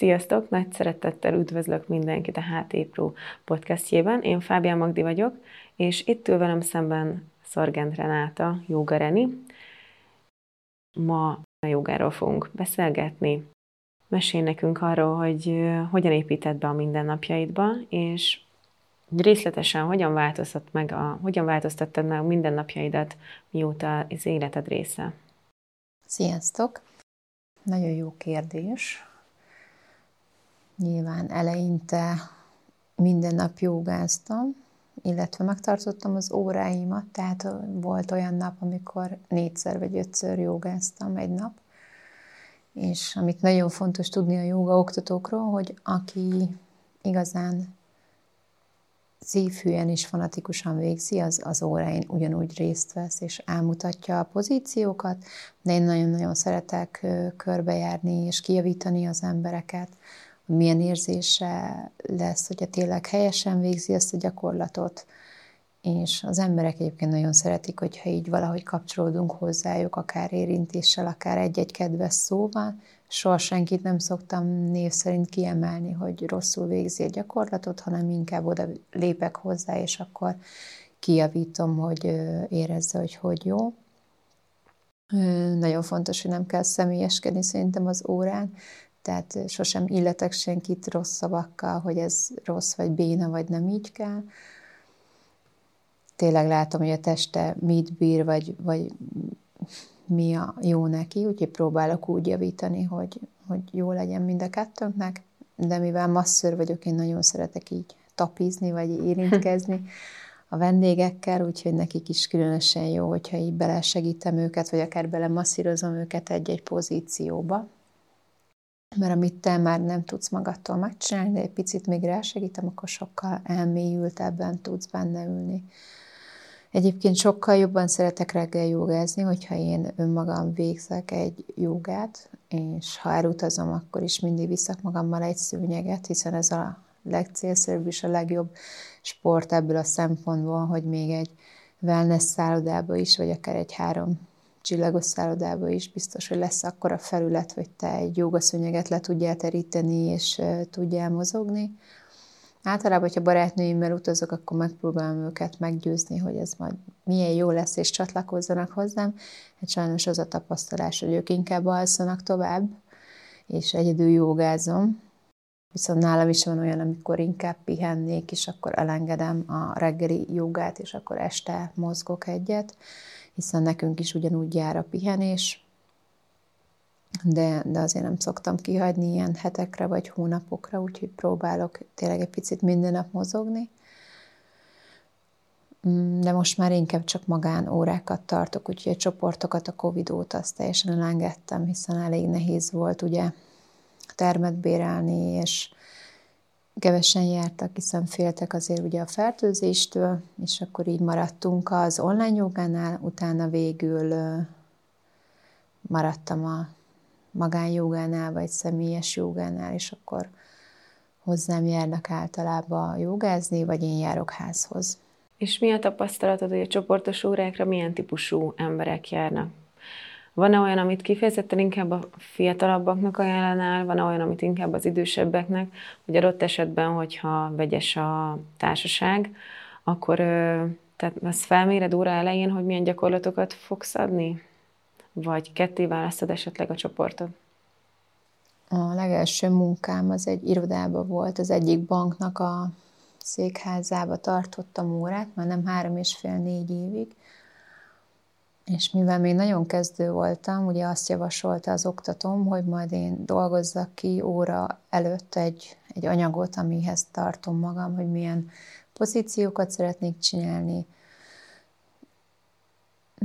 Sziasztok! Nagy szeretettel üdvözlök mindenkit a HT Pro podcastjében. Én Fábián Magdi vagyok, és itt ül velem szemben Szorgent Renáta, Jóga Reni. Ma a jogáról fogunk beszélgetni. Mesél nekünk arról, hogy hogyan építed be a mindennapjaidba, és részletesen hogyan, változtat meg a, hogyan változtattad meg a mindennapjaidat, mióta az életed része. Sziasztok! Nagyon jó kérdés. Nyilván eleinte minden nap jogáztam, illetve megtartottam az óráimat, tehát volt olyan nap, amikor négyszer vagy ötször jogáztam egy nap, és amit nagyon fontos tudni a joga oktatókról, hogy aki igazán szívhűen és fanatikusan végzi, az, az óráin ugyanúgy részt vesz, és elmutatja a pozíciókat, de én nagyon-nagyon szeretek körbejárni és kijavítani az embereket, milyen érzése lesz, hogyha tényleg helyesen végzi ezt a gyakorlatot, és az emberek egyébként nagyon szeretik, hogyha így valahogy kapcsolódunk hozzájuk, akár érintéssel, akár egy-egy kedves szóval, soha senkit nem szoktam név szerint kiemelni, hogy rosszul végzi a gyakorlatot, hanem inkább oda lépek hozzá, és akkor kijavítom, hogy érezze, hogy hogy jó. Nagyon fontos, hogy nem kell személyeskedni szerintem az órán, tehát sosem illetek senkit rossz szavakkal, hogy ez rossz vagy béna, vagy nem így kell. Tényleg látom, hogy a teste mit bír, vagy, vagy mi a jó neki, úgyhogy próbálok úgy javítani, hogy, hogy jó legyen mind a kettőnknek, de mivel masször vagyok, én nagyon szeretek így tapizni, vagy érintkezni a vendégekkel, úgyhogy nekik is különösen jó, hogyha így belesegítem őket, vagy akár bele masszírozom őket egy-egy pozícióba. Mert amit te már nem tudsz magadtól megcsinálni, de egy picit még rásegítem, akkor sokkal elmélyültebben tudsz benne ülni. Egyébként sokkal jobban szeretek reggel jogázni, hogyha én önmagam végzek egy jogát, és ha elutazom, akkor is mindig viszek magammal egy szőnyeget, hiszen ez a legcélszerűbb és a legjobb sport ebből a szempontból, hogy még egy wellness szállodába is, vagy akár egy három csillagos szállodába is biztos, hogy lesz akkora felület, hogy te egy jogaszőnyeget le tudjál teríteni, és tudjál mozogni. Általában, hogyha barátnőimmel utazok, akkor megpróbálom őket meggyőzni, hogy ez majd milyen jó lesz, és csatlakozzanak hozzám. Hát sajnos az a tapasztalás, hogy ők inkább alszanak tovább, és egyedül jogázom. Viszont nálam is van olyan, amikor inkább pihennék, és akkor elengedem a reggeli jogát, és akkor este mozgok egyet, hiszen nekünk is ugyanúgy jár a pihenés, de, de azért nem szoktam kihagyni ilyen hetekre vagy hónapokra, úgyhogy próbálok tényleg egy picit minden nap mozogni. Mm, de most már inkább csak magán órákat tartok, úgyhogy a csoportokat a Covid óta azt teljesen elengedtem, hiszen elég nehéz volt ugye termet bérelni, és kevesen jártak, hiszen féltek azért ugye a fertőzéstől, és akkor így maradtunk az online jogánál, utána végül maradtam a magánjogánál, vagy személyes jogánál, és akkor hozzám járnak általában jogázni, vagy én járok házhoz. És mi a tapasztalatod, hogy a csoportos órákra milyen típusú emberek járnak? Van-e olyan, amit kifejezetten inkább a fiatalabbaknak ajánlanál, van-e olyan, amit inkább az idősebbeknek, hogy adott esetben, hogyha vegyes a társaság, akkor tehát azt felméred óra elején, hogy milyen gyakorlatokat fogsz adni? vagy ketté választod esetleg a csoportot? A legelső munkám az egy irodában volt, az egyik banknak a székházába tartottam órát, már nem három és fél, négy évig, és mivel még nagyon kezdő voltam, ugye azt javasolta az oktatóm, hogy majd én dolgozzak ki óra előtt egy, egy anyagot, amihez tartom magam, hogy milyen pozíciókat szeretnék csinálni,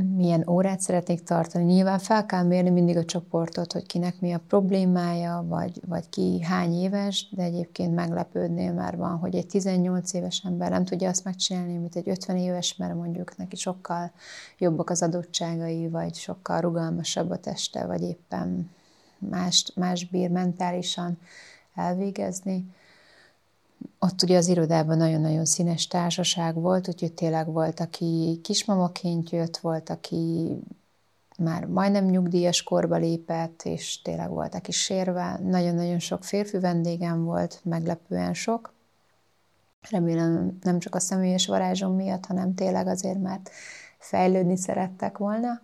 milyen órát szeretnék tartani. Nyilván fel kell mérni mindig a csoportot, hogy kinek mi a problémája, vagy, vagy ki hány éves, de egyébként meglepődnél már van, hogy egy 18 éves ember nem tudja azt megcsinálni, mint egy 50 éves, mert mondjuk neki sokkal jobbak az adottságai, vagy sokkal rugalmasabb a teste, vagy éppen más, más bír mentálisan elvégezni ott ugye az irodában nagyon-nagyon színes társaság volt, úgyhogy tényleg volt, aki kismamaként jött, volt, aki már majdnem nyugdíjas korba lépett, és tényleg volt, aki sérve. Nagyon-nagyon sok férfi vendégem volt, meglepően sok. Remélem nem csak a személyes varázsom miatt, hanem tényleg azért, mert fejlődni szerettek volna.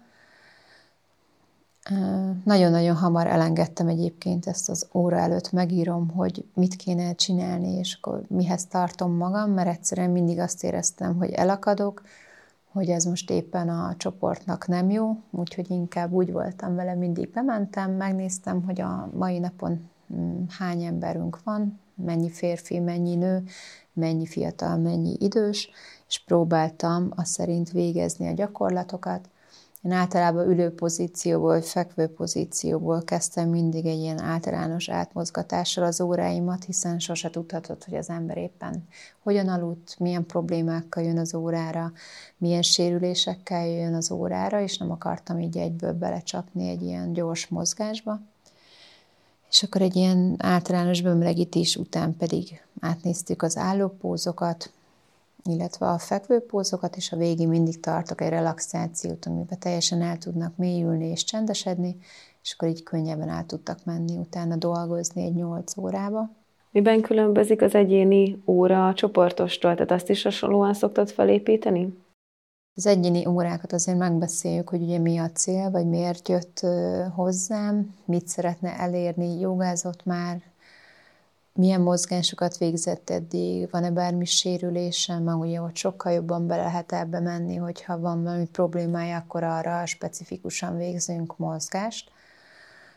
Nagyon-nagyon hamar elengedtem egyébként ezt az óra előtt, megírom, hogy mit kéne csinálni, és akkor mihez tartom magam, mert egyszerűen mindig azt éreztem, hogy elakadok, hogy ez most éppen a csoportnak nem jó, úgyhogy inkább úgy voltam vele, mindig bementem, megnéztem, hogy a mai napon mm, hány emberünk van, mennyi férfi, mennyi nő, mennyi fiatal, mennyi idős, és próbáltam azt szerint végezni a gyakorlatokat, én általában ülő pozícióból, fekvő pozícióból kezdtem mindig egy ilyen általános átmozgatással az óráimat, hiszen sose tudhatod, hogy az ember éppen hogyan aludt, milyen problémákkal jön az órára, milyen sérülésekkel jön az órára, és nem akartam így egyből belecsapni egy ilyen gyors mozgásba. És akkor egy ilyen általános bemelegítés után pedig átnéztük az állópózokat, illetve a fekvőpózokat, és a végén mindig tartok egy relaxációt, amiben teljesen el tudnak mélyülni és csendesedni, és akkor így könnyebben el tudtak menni utána dolgozni egy 8 órába. Miben különbözik az egyéni óra a csoportostól? Tehát azt is hasonlóan szoktad felépíteni? Az egyéni órákat azért megbeszéljük, hogy ugye mi a cél, vagy miért jött hozzám, mit szeretne elérni, jogázott már, milyen mozgásokat végzett eddig, van-e bármi sérülése, mert ugye ott sokkal jobban be lehet ebbe menni, hogyha van valami problémája, akkor arra specifikusan végzünk mozgást.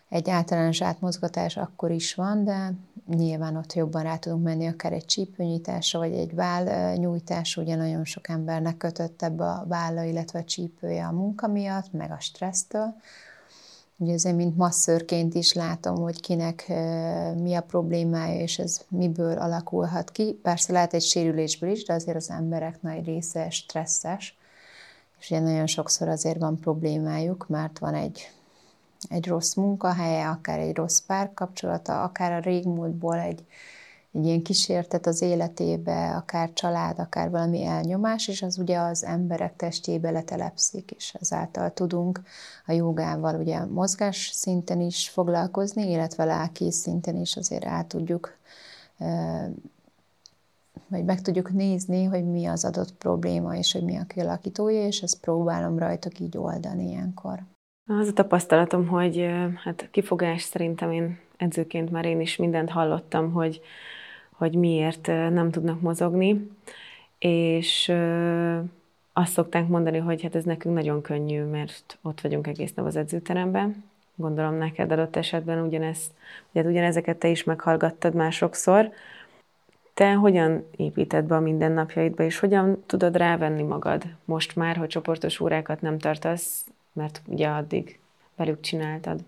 Egy általános átmozgatás akkor is van, de nyilván ott jobban rá tudunk menni akár egy csípőnyitásra, vagy egy vállnyújtás, ugye nagyon sok embernek kötött ebbe a válla, illetve a csípője a munka miatt, meg a stressztől, Ugye azért, mint masszörként is látom, hogy kinek mi a problémája, és ez miből alakulhat ki. Persze lehet egy sérülésből is, de azért az emberek nagy része stresszes, és ugye nagyon sokszor azért van problémájuk, mert van egy, egy rossz munkahelye, akár egy rossz párkapcsolata, akár a régmúltból egy, egy ilyen kísértet az életébe, akár család, akár valami elnyomás, és az ugye az emberek testébe letelepszik, és ezáltal tudunk a jogával ugye mozgás szinten is foglalkozni, illetve lelki szinten is azért át tudjuk vagy meg tudjuk nézni, hogy mi az adott probléma, és hogy mi a kialakítója, és ezt próbálom rajtok így oldani ilyenkor. Az a tapasztalatom, hogy hát kifogás szerintem én edzőként már én is mindent hallottam, hogy hogy miért nem tudnak mozogni, és azt szokták mondani, hogy hát ez nekünk nagyon könnyű, mert ott vagyunk egész nap az edzőteremben. Gondolom neked adott esetben ugyanezt, ugye ugyanezeket te is meghallgattad már sokszor. Te hogyan építed be a mindennapjaidba, és hogyan tudod rávenni magad most már, hogy csoportos órákat nem tartasz, mert ugye addig velük csináltad?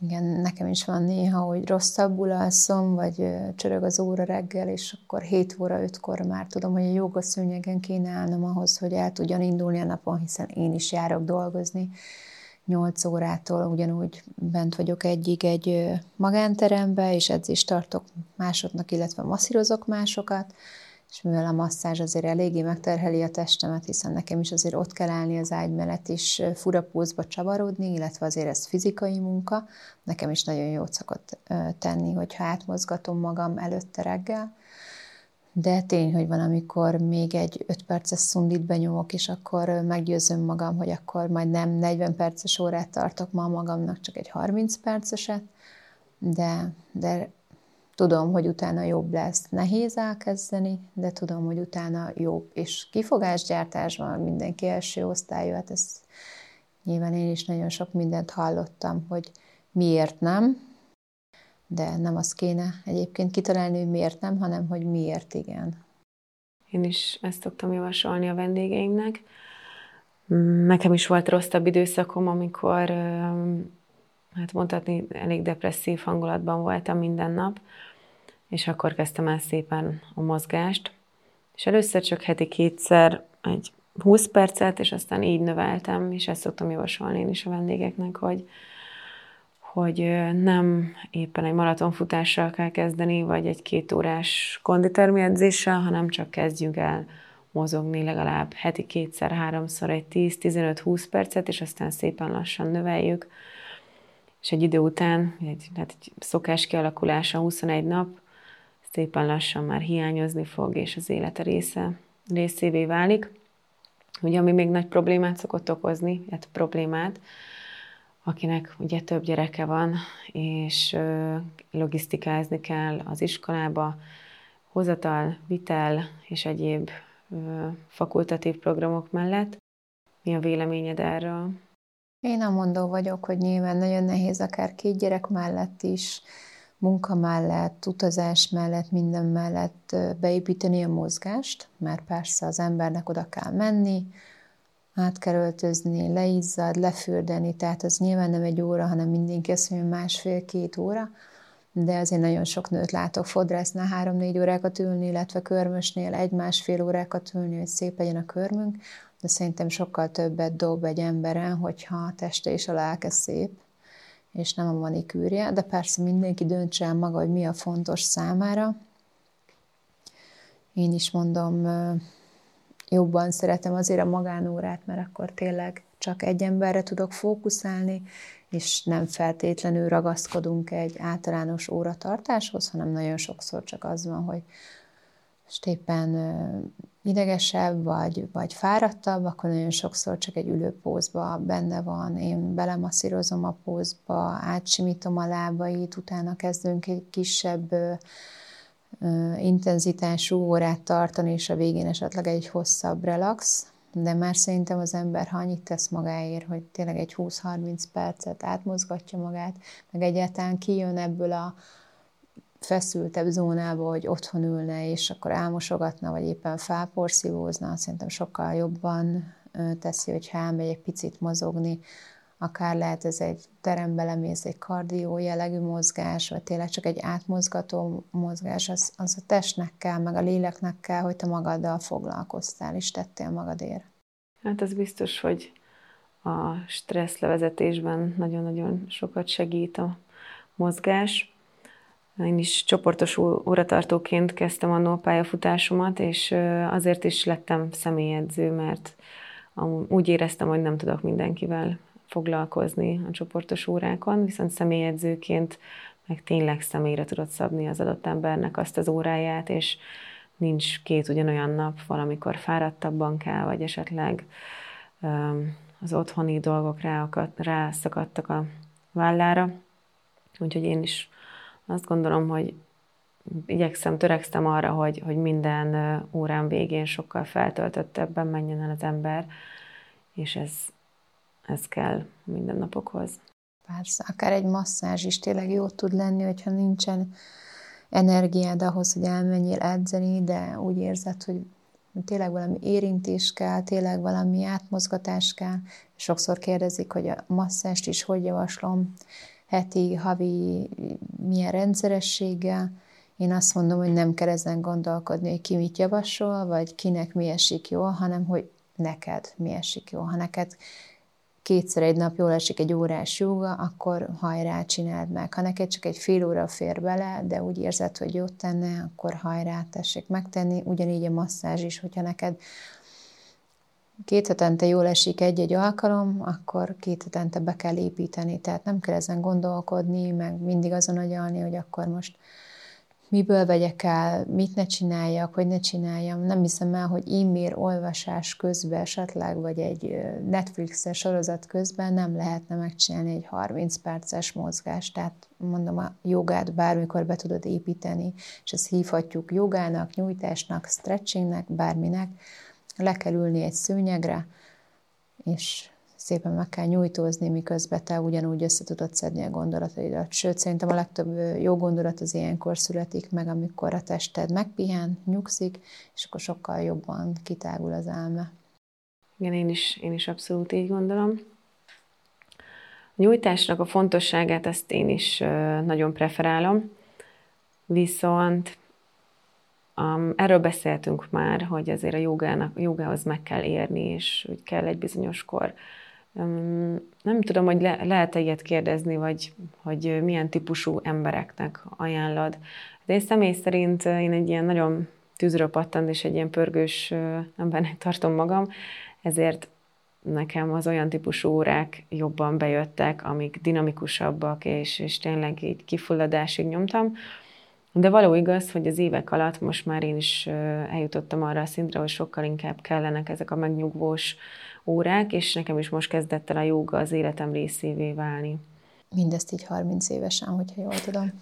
Igen, nekem is van néha, hogy rosszabbul alszom, vagy csörög az óra reggel, és akkor 7 óra, 5-kor már tudom, hogy a jogaszőnyegen kéne állnom ahhoz, hogy el tudjon indulni a napon, hiszen én is járok dolgozni. 8 órától ugyanúgy bent vagyok egyig egy magánterembe, és edzést tartok másoknak, illetve masszírozok másokat, és mivel a masszázs azért eléggé megterheli a testemet, hiszen nekem is azért ott kell állni az ágy mellett, és fura pózba csavarodni, illetve azért ez fizikai munka, nekem is nagyon jót szokott tenni, hogyha átmozgatom magam előtte reggel, de tény, hogy van, amikor még egy 5 perces szundit benyomok, és akkor meggyőzöm magam, hogy akkor majd nem 40 perces órát tartok ma magamnak, csak egy 30 perceset, de, de Tudom, hogy utána jobb lesz. Nehéz elkezdeni, de tudom, hogy utána jobb. És kifogásgyártásban mindenki első osztályú, hát ez nyilván én is nagyon sok mindent hallottam, hogy miért nem, de nem azt kéne egyébként kitalálni, hogy miért nem, hanem hogy miért igen. Én is ezt szoktam javasolni a vendégeimnek. Nekem is volt rosszabb időszakom, amikor hát mondhatni elég depresszív hangulatban voltam minden nap, és akkor kezdtem el szépen a mozgást, és először csak heti kétszer egy 20 percet, és aztán így növeltem, és ezt szoktam javasolni én is a vendégeknek, hogy, hogy nem éppen egy maratonfutással kell kezdeni, vagy egy két órás konditermi edzéssel, hanem csak kezdjünk el mozogni legalább heti kétszer-háromszor egy 10-15-20 percet, és aztán szépen lassan növeljük. És egy idő után, egy, hát egy szokás kialakulása 21 nap, szépen lassan már hiányozni fog, és az élete része, részévé válik. Ugye, ami még nagy problémát szokott okozni, hát problémát, akinek ugye több gyereke van, és logisztikázni kell az iskolába, hozatal, vitel és egyéb fakultatív programok mellett. Mi a véleményed erről? Én a mondó vagyok, hogy nyilván nagyon nehéz akár két gyerek mellett is, munka mellett, utazás mellett, minden mellett beépíteni a mozgást, mert persze az embernek oda kell menni, át kell öltözni, leizzad, lefürdeni, tehát az nyilván nem egy óra, hanem mindenki azt mondja másfél-két óra, de azért nagyon sok nőt látok fodrásznál három-négy órákat ülni, illetve körmösnél egy-másfél órákat ülni, hogy szép legyen a körmünk, de szerintem sokkal többet dob egy emberen, hogyha a teste és a lelke szép, és nem a manikűrje, de persze mindenki döntse el maga, hogy mi a fontos számára. Én is mondom, jobban szeretem azért a magánórát, mert akkor tényleg csak egy emberre tudok fókuszálni, és nem feltétlenül ragaszkodunk egy általános óratartáshoz, hanem nagyon sokszor csak az van, hogy most éppen idegesebb, vagy, vagy fáradtabb, akkor nagyon sokszor csak egy ülőpózba benne van, én belemasszírozom a pózba, átsimítom a lábait, utána kezdünk egy kisebb intenzitású órát tartani, és a végén esetleg egy hosszabb relax, de már szerintem az ember, ha annyit tesz magáért, hogy tényleg egy 20-30 percet átmozgatja magát, meg egyáltalán kijön ebből a feszültebb zónába, hogy otthon ülne, és akkor álmosogatna, vagy éppen felporszívózna, szerintem sokkal jobban teszi, hogy elmegy egy picit mozogni, akár lehet ez egy terembe lemész, egy kardió jellegű mozgás, vagy tényleg csak egy átmozgató mozgás, az, az a testnek kell, meg a léleknek kell, hogy te magaddal foglalkoztál, és tettél magadért. Hát az biztos, hogy a stressz levezetésben nagyon-nagyon sokat segít a mozgás. Én is csoportos óratartóként kezdtem a pályafutásomat, és azért is lettem személyedző, mert úgy éreztem, hogy nem tudok mindenkivel foglalkozni a csoportos órákon, viszont személyedzőként meg tényleg személyre tudod szabni az adott embernek azt az óráját, és nincs két ugyanolyan nap, valamikor fáradtabban kell, vagy esetleg az otthoni dolgok rászakadtak a vállára. Úgyhogy én is azt gondolom, hogy igyekszem, törekszem arra, hogy, hogy minden órán végén sokkal feltöltöttebben menjen el az ember, és ez, ez kell mindennapokhoz. Persze, akár egy masszázs is tényleg jó tud lenni, hogyha nincsen energiád ahhoz, hogy elmenjél edzeni, de úgy érzed, hogy tényleg valami érintés kell, tényleg valami átmozgatás kell. Sokszor kérdezik, hogy a masszást is hogy javaslom, heti, havi, milyen rendszerességgel. Én azt mondom, hogy nem kell ezen gondolkodni, hogy ki mit javasol, vagy kinek mi esik jól, hanem hogy neked mi esik jól. Ha neked kétszer egy nap jól esik egy órás joga, akkor hajrá, csináld meg. Ha neked csak egy fél óra fér bele, de úgy érzed, hogy jót tenne, akkor hajrá, tessék megtenni. Ugyanígy a masszázs is, hogyha neked két hetente jól esik egy-egy alkalom, akkor két hetente be kell építeni. Tehát nem kell ezen gondolkodni, meg mindig azon agyalni, hogy akkor most miből vegyek el, mit ne csináljak, hogy ne csináljam. Nem hiszem el, hogy e-mail olvasás közben esetleg, vagy egy Netflix-es sorozat közben nem lehetne megcsinálni egy 30 perces mozgást. Tehát mondom, a jogát bármikor be tudod építeni, és ezt hívhatjuk jogának, nyújtásnak, stretchingnek, bárminek. Le kell ülni egy szőnyegre, és szépen meg kell nyújtózni, miközben te ugyanúgy össze tudod szedni a gondolataidat. Sőt, szerintem a legtöbb jó gondolat az ilyenkor születik meg, amikor a tested megpihen, nyugszik, és akkor sokkal jobban kitágul az elme. Igen, én is, én is abszolút így gondolom. A nyújtásnak a fontosságát ezt én is nagyon preferálom, viszont Um, erről beszéltünk már, hogy azért a jogának, a jogához meg kell érni, és hogy kell egy bizonyos kor nem tudom, hogy le, lehet-e ilyet kérdezni, vagy hogy milyen típusú embereknek ajánlod. De én személy szerint én egy ilyen nagyon tűzről pattant, és egy ilyen pörgős embernek tartom magam, ezért nekem az olyan típusú órák jobban bejöttek, amik dinamikusabbak, és, és tényleg így kifulladásig nyomtam. De való igaz, hogy az évek alatt most már én is eljutottam arra a szintre, hogy sokkal inkább kellenek ezek a megnyugvós órák, és nekem is most kezdett el a joga az életem részévé válni. Mindezt így 30 évesen, hogyha jól tudom.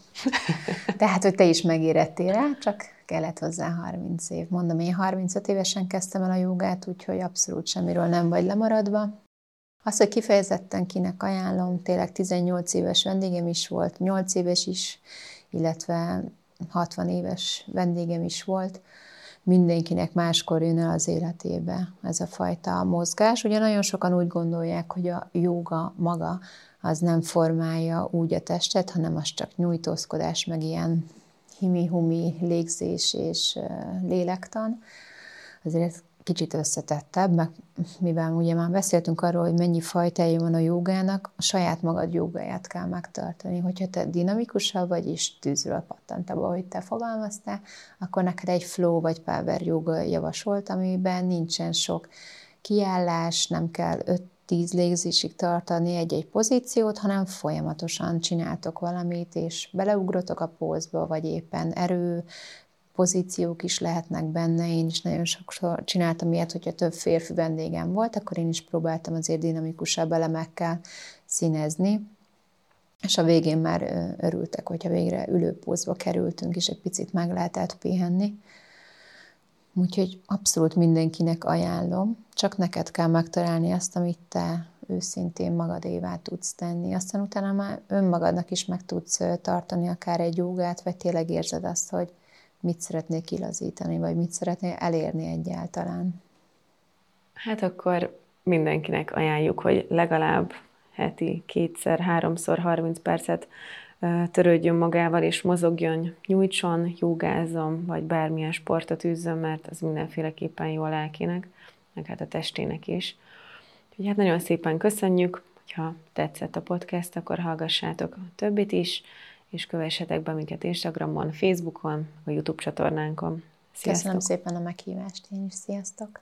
Tehát, hogy te is megérettél rá, csak kellett hozzá 30 év. Mondom, én 35 évesen kezdtem el a jogát, úgyhogy abszolút semmiről nem vagy lemaradva. Az, hogy kifejezetten kinek ajánlom, tényleg 18 éves vendégem is volt, 8 éves is, illetve 60 éves vendégem is volt. Mindenkinek máskor jön el az életébe ez a fajta mozgás. Ugye nagyon sokan úgy gondolják, hogy a joga maga az nem formálja úgy a testet, hanem az csak nyújtózkodás, meg ilyen himi-humi légzés és lélektan. Azért kicsit összetettebb, meg mivel ugye már beszéltünk arról, hogy mennyi fajtája van a jogának, a saját magad jogáját kell megtartani. Hogyha te dinamikusabb vagy, és tűzről pattantabb, ahogy te fogalmaztál, akkor neked egy flow vagy power joga javasolt, amiben nincsen sok kiállás, nem kell öt tíz légzésig tartani egy-egy pozíciót, hanem folyamatosan csináltok valamit, és beleugrotok a pózba, vagy éppen erő pozíciók is lehetnek benne. Én is nagyon sokszor csináltam ilyet, hogyha több férfi vendégem volt, akkor én is próbáltam azért dinamikusabb elemekkel színezni, és a végén már örültek, hogyha végre ülőpózba kerültünk, és egy picit meg lehetett pihenni. Úgyhogy abszolút mindenkinek ajánlom, csak neked kell megtalálni azt, amit te őszintén magadévá tudsz tenni. Aztán utána már önmagadnak is meg tudsz tartani akár egy jogát, vagy tényleg érzed azt, hogy mit szeretnél kilazítani, vagy mit szeretnél elérni egyáltalán. Hát akkor mindenkinek ajánljuk, hogy legalább heti kétszer, háromszor, 30 percet törődjön magával, és mozogjon, nyújtson, jogázzon, vagy bármilyen sportot űzzön, mert az mindenféleképpen jó a lelkének, meg hát a testének is. Úgyhogy hát nagyon szépen köszönjük, hogyha tetszett a podcast, akkor hallgassátok a többit is, és kövessetek be minket Instagramon, Facebookon, a YouTube csatornánkon. Sziasztok! Köszönöm szépen a meghívást, én is sziasztok!